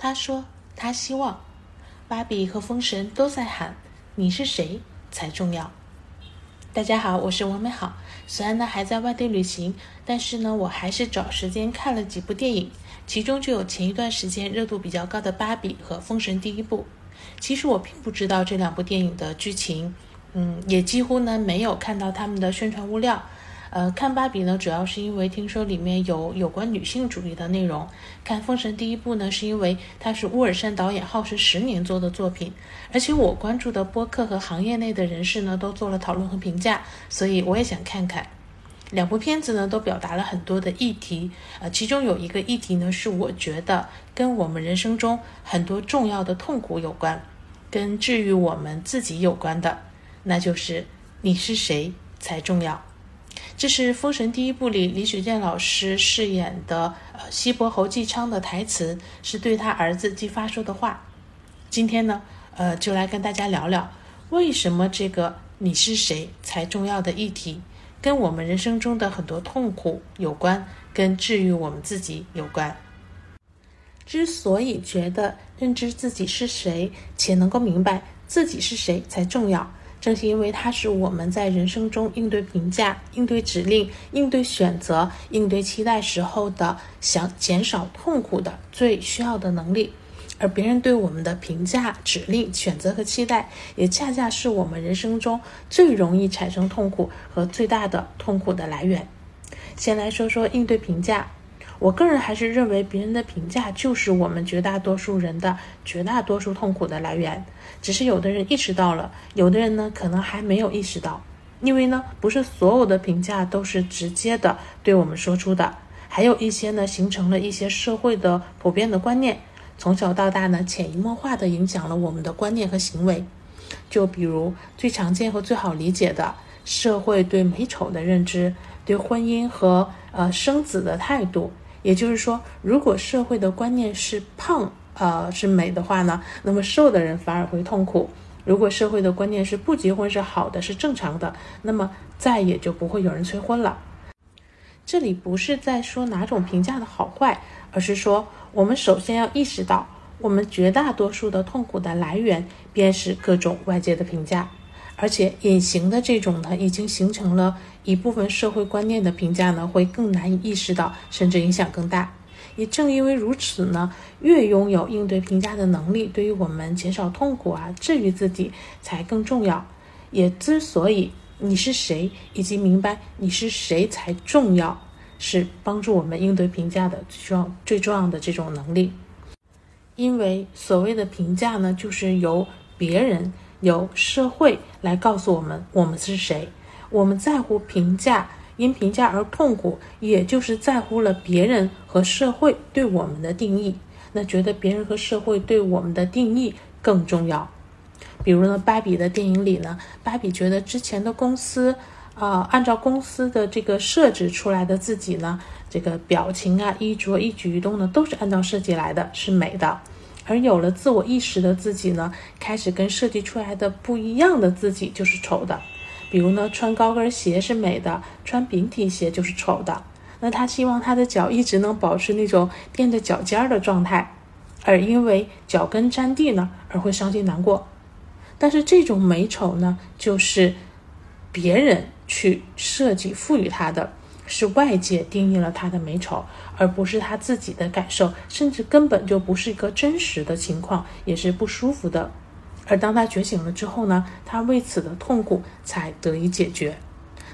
他说：“他希望。”芭比和风神都在喊：“你是谁才重要？”大家好，我是王美好。虽然呢还在外地旅行，但是呢我还是找时间看了几部电影，其中就有前一段时间热度比较高的《芭比》和《封神》第一部。其实我并不知道这两部电影的剧情，嗯，也几乎呢没有看到他们的宣传物料。呃，看芭比呢，主要是因为听说里面有有关女性主义的内容；看《封神》第一部呢，是因为它是乌尔善导演耗时十年做的作品，而且我关注的播客和行业内的人士呢，都做了讨论和评价，所以我也想看看。两部片子呢，都表达了很多的议题，呃，其中有一个议题呢，是我觉得跟我们人生中很多重要的痛苦有关，跟治愈我们自己有关的，那就是你是谁才重要。这是《封神》第一部里李雪健老师饰演的呃西伯侯姬昌的台词，是对他儿子姬发说的话。今天呢，呃，就来跟大家聊聊为什么这个“你是谁才重要”的议题，跟我们人生中的很多痛苦有关，跟治愈我们自己有关。之所以觉得认知自己是谁，且能够明白自己是谁才重要。正是因为它是我们在人生中应对评价、应对指令、应对选择、应对期待时候的想减少痛苦的最需要的能力，而别人对我们的评价、指令、选择和期待，也恰恰是我们人生中最容易产生痛苦和最大的痛苦的来源。先来说说应对评价。我个人还是认为，别人的评价就是我们绝大多数人的绝大多数痛苦的来源。只是有的人意识到了，有的人呢可能还没有意识到。因为呢，不是所有的评价都是直接的对我们说出的，还有一些呢形成了一些社会的普遍的观念，从小到大呢潜移默化的影响了我们的观念和行为。就比如最常见和最好理解的社会对美丑的认知，对婚姻和呃生子的态度。也就是说，如果社会的观念是胖，呃，是美的话呢，那么瘦的人反而会痛苦；如果社会的观念是不结婚是好的，是正常的，那么再也就不会有人催婚了。这里不是在说哪种评价的好坏，而是说我们首先要意识到，我们绝大多数的痛苦的来源便是各种外界的评价。而且隐形的这种呢，已经形成了一部分社会观念的评价呢，会更难以意识到，甚至影响更大。也正因为如此呢，越拥有应对评价的能力，对于我们减少痛苦啊，治愈自己才更重要。也之所以你是谁，以及明白你是谁才重要，是帮助我们应对评价的最重、最重要的这种能力。因为所谓的评价呢，就是由别人。由社会来告诉我们我们是谁，我们在乎评价，因评价而痛苦，也就是在乎了别人和社会对我们的定义。那觉得别人和社会对我们的定义更重要。比如呢，芭比的电影里呢，芭比觉得之前的公司，啊，按照公司的这个设置出来的自己呢，这个表情啊、衣着、一举一动呢，都是按照设计来的，是美的。而有了自我意识的自己呢，开始跟设计出来的不一样的自己就是丑的。比如呢，穿高跟鞋是美的，穿平底鞋就是丑的。那他希望他的脚一直能保持那种垫着脚尖儿的状态，而因为脚跟沾地呢而会伤心难过。但是这种美丑呢，就是别人去设计赋予他的。是外界定义了他的美丑，而不是他自己的感受，甚至根本就不是一个真实的情况，也是不舒服的。而当他觉醒了之后呢，他为此的痛苦才得以解决。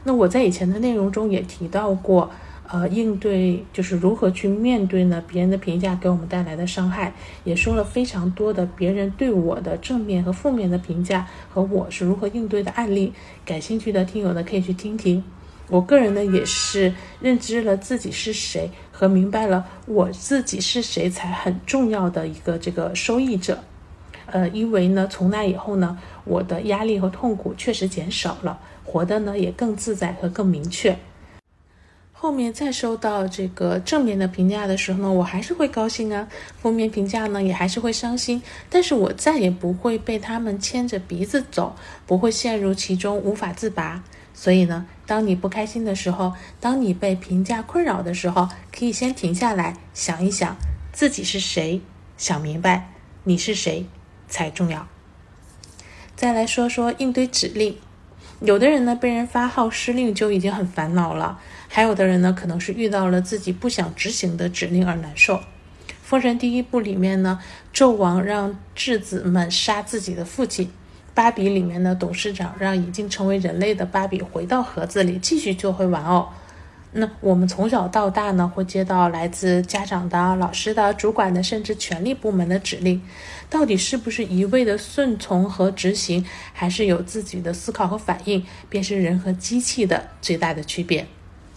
那我在以前的内容中也提到过，呃，应对就是如何去面对呢别人的评价给我们带来的伤害，也说了非常多的别人对我的正面和负面的评价和我是如何应对的案例。感兴趣的听友呢，可以去听听。我个人呢，也是认知了自己是谁和明白了我自己是谁才很重要的一个这个受益者。呃，因为呢，从那以后呢，我的压力和痛苦确实减少了，活的呢也更自在和更明确。后面再收到这个正面的评价的时候呢，我还是会高兴啊；负面评价呢，也还是会伤心。但是我再也不会被他们牵着鼻子走，不会陷入其中无法自拔。所以呢，当你不开心的时候，当你被评价困扰的时候，可以先停下来想一想自己是谁，想明白你是谁才重要。再来说说应对指令，有的人呢被人发号施令就已经很烦恼了，还有的人呢可能是遇到了自己不想执行的指令而难受。《封神》第一部里面呢，纣王让质子们杀自己的父亲；《芭比》里面的，董事长让已经成为人类的芭比回到盒子里继续做回玩偶。那我们从小到大呢，会接到来自家长的、老师的、主管的，甚至权力部门的指令，到底是不是一味的顺从和执行，还是有自己的思考和反应，便是人和机器的最大的区别。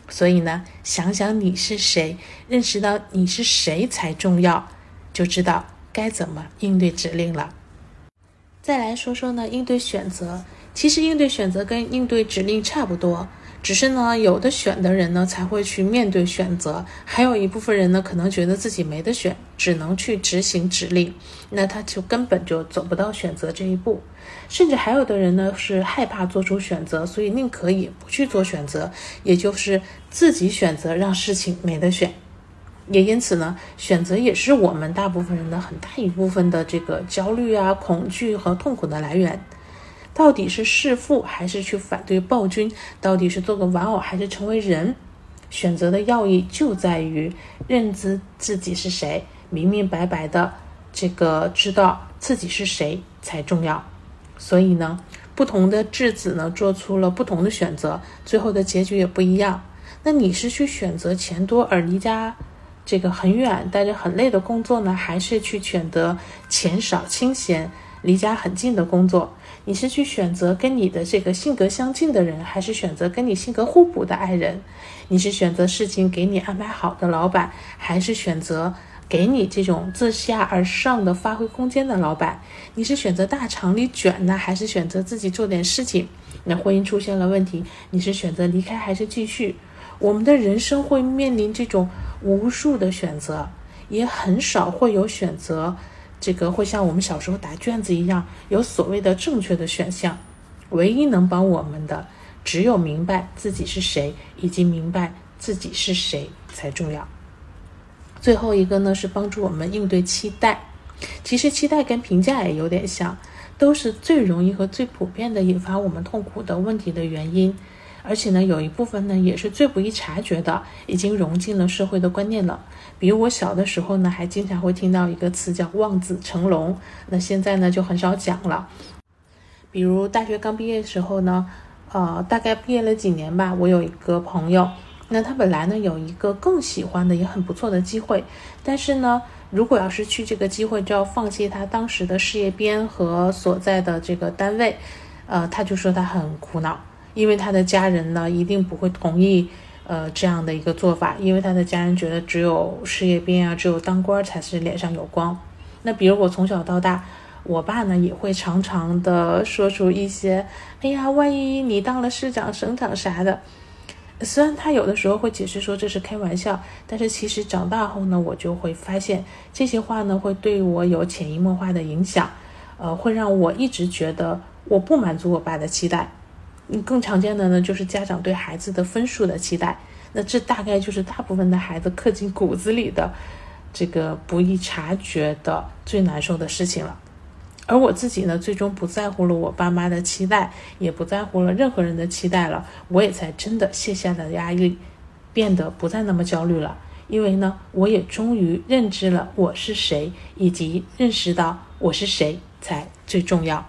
所以呢，想想你是谁，认识到你是谁才重要，就知道该怎么应对指令了。再来说说呢，应对选择，其实应对选择跟应对指令差不多。只是呢，有的选的人呢才会去面对选择，还有一部分人呢可能觉得自己没得选，只能去执行指令，那他就根本就走不到选择这一步。甚至还有的人呢是害怕做出选择，所以宁可也不去做选择，也就是自己选择让事情没得选。也因此呢，选择也是我们大部分人的很大一部分的这个焦虑啊、恐惧和痛苦的来源。到底是弑父还是去反对暴君？到底是做个玩偶还是成为人？选择的要义就在于认知自己是谁，明明白白的这个知道自己是谁才重要。所以呢，不同的质子呢做出了不同的选择，最后的结局也不一样。那你是去选择钱多而离家这个很远、带着很累的工作呢，还是去选择钱少、清闲、离家很近的工作？你是去选择跟你的这个性格相近的人，还是选择跟你性格互补的爱人？你是选择事情给你安排好的老板，还是选择给你这种自下而上的发挥空间的老板？你是选择大厂里卷呢，还是选择自己做点事情？那婚姻出现了问题，你是选择离开还是继续？我们的人生会面临这种无数的选择，也很少会有选择。这个会像我们小时候答卷子一样，有所谓的正确的选项。唯一能帮我们的，只有明白自己是谁，以及明白自己是谁才重要。最后一个呢，是帮助我们应对期待。其实期待跟评价也有点像，都是最容易和最普遍的引发我们痛苦的问题的原因。而且呢，有一部分呢也是最不易察觉的，已经融进了社会的观念了。比如我小的时候呢，还经常会听到一个词叫“望子成龙”，那现在呢就很少讲了。比如大学刚毕业的时候呢，呃，大概毕业了几年吧，我有一个朋友，那他本来呢有一个更喜欢的也很不错的机会，但是呢，如果要是去这个机会，就要放弃他当时的事业编和所在的这个单位，呃，他就说他很苦恼。因为他的家人呢，一定不会同意，呃，这样的一个做法。因为他的家人觉得只有事业编啊，只有当官才是脸上有光。那比如我从小到大，我爸呢也会常常的说出一些，哎呀，万一你当了市长、省长啥的。虽然他有的时候会解释说这是开玩笑，但是其实长大后呢，我就会发现这些话呢会对我有潜移默化的影响，呃，会让我一直觉得我不满足我爸的期待。嗯，更常见的呢，就是家长对孩子的分数的期待。那这大概就是大部分的孩子刻进骨子里的，这个不易察觉的最难受的事情了。而我自己呢，最终不在乎了我爸妈的期待，也不在乎了任何人的期待了，我也才真的卸下了压力，变得不再那么焦虑了。因为呢，我也终于认知了我是谁，以及认识到我是谁才最重要。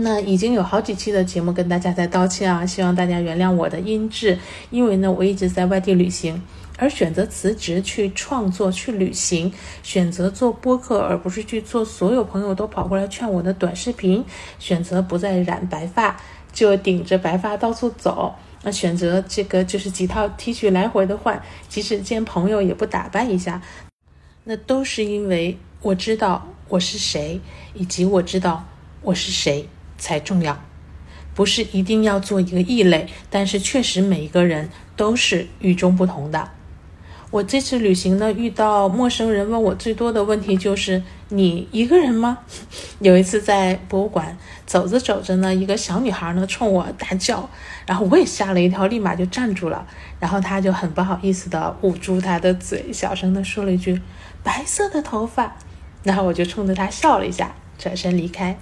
那已经有好几期的节目跟大家在道歉啊，希望大家原谅我的音质，因为呢我一直在外地旅行，而选择辞职去创作去旅行，选择做播客而不是去做所有朋友都跑过来劝我的短视频，选择不再染白发就顶着白发到处走，那选择这个就是几套 T 恤来回的换，即使见朋友也不打扮一下，那都是因为我知道我是谁，以及我知道我是谁。才重要，不是一定要做一个异类，但是确实每一个人都是与众不同的。我这次旅行呢，遇到陌生人问我最多的问题就是：“你一个人吗？” 有一次在博物馆走着走着呢，一个小女孩呢冲我大叫，然后我也吓了一跳，立马就站住了。然后她就很不好意思的捂住她的嘴，小声的说了一句：“白色的头发。”然后我就冲着她笑了一下，转身离开。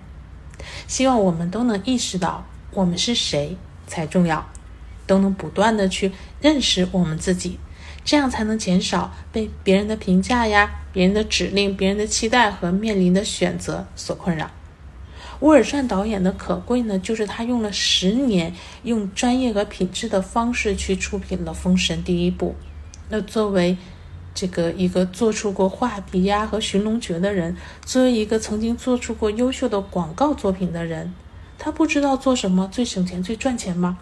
希望我们都能意识到，我们是谁才重要，都能不断的去认识我们自己。这样才能减少被别人的评价呀、别人的指令、别人的期待和面临的选择所困扰。乌尔善导演的可贵呢，就是他用了十年，用专业和品质的方式去出品了《封神》第一部。那作为这个一个做出过画皮呀和寻龙诀的人，作为一个曾经做出过优秀的广告作品的人，他不知道做什么最省钱、最赚钱吗？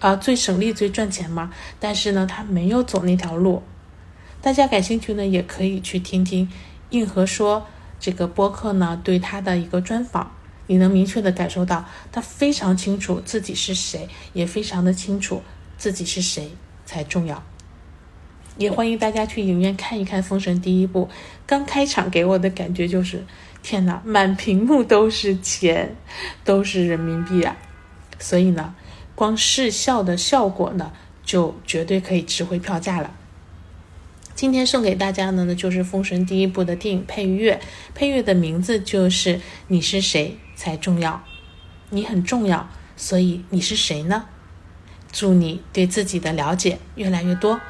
啊，最省力、最赚钱吗？但是呢，他没有走那条路。大家感兴趣呢，也可以去听听硬核说这个播客呢对他的一个专访，你能明确的感受到他非常清楚自己是谁，也非常的清楚自己是谁才重要。也欢迎大家去影院看一看《封神》第一部。刚开场给我的感觉就是，天哪，满屏幕都是钱，都是人民币啊！所以呢。光视效的效果呢，就绝对可以值回票价了。今天送给大家的呢，就是《封神》第一部的电影配乐，配乐的名字就是“你是谁才重要”，你很重要，所以你是谁呢？祝你对自己的了解越来越多。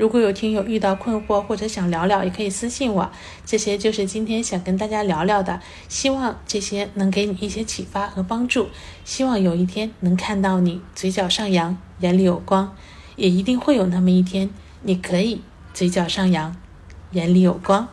如果有听友遇到困惑或者想聊聊，也可以私信我。这些就是今天想跟大家聊聊的，希望这些能给你一些启发和帮助。希望有一天能看到你嘴角上扬，眼里有光，也一定会有那么一天，你可以嘴角上扬，眼里有光。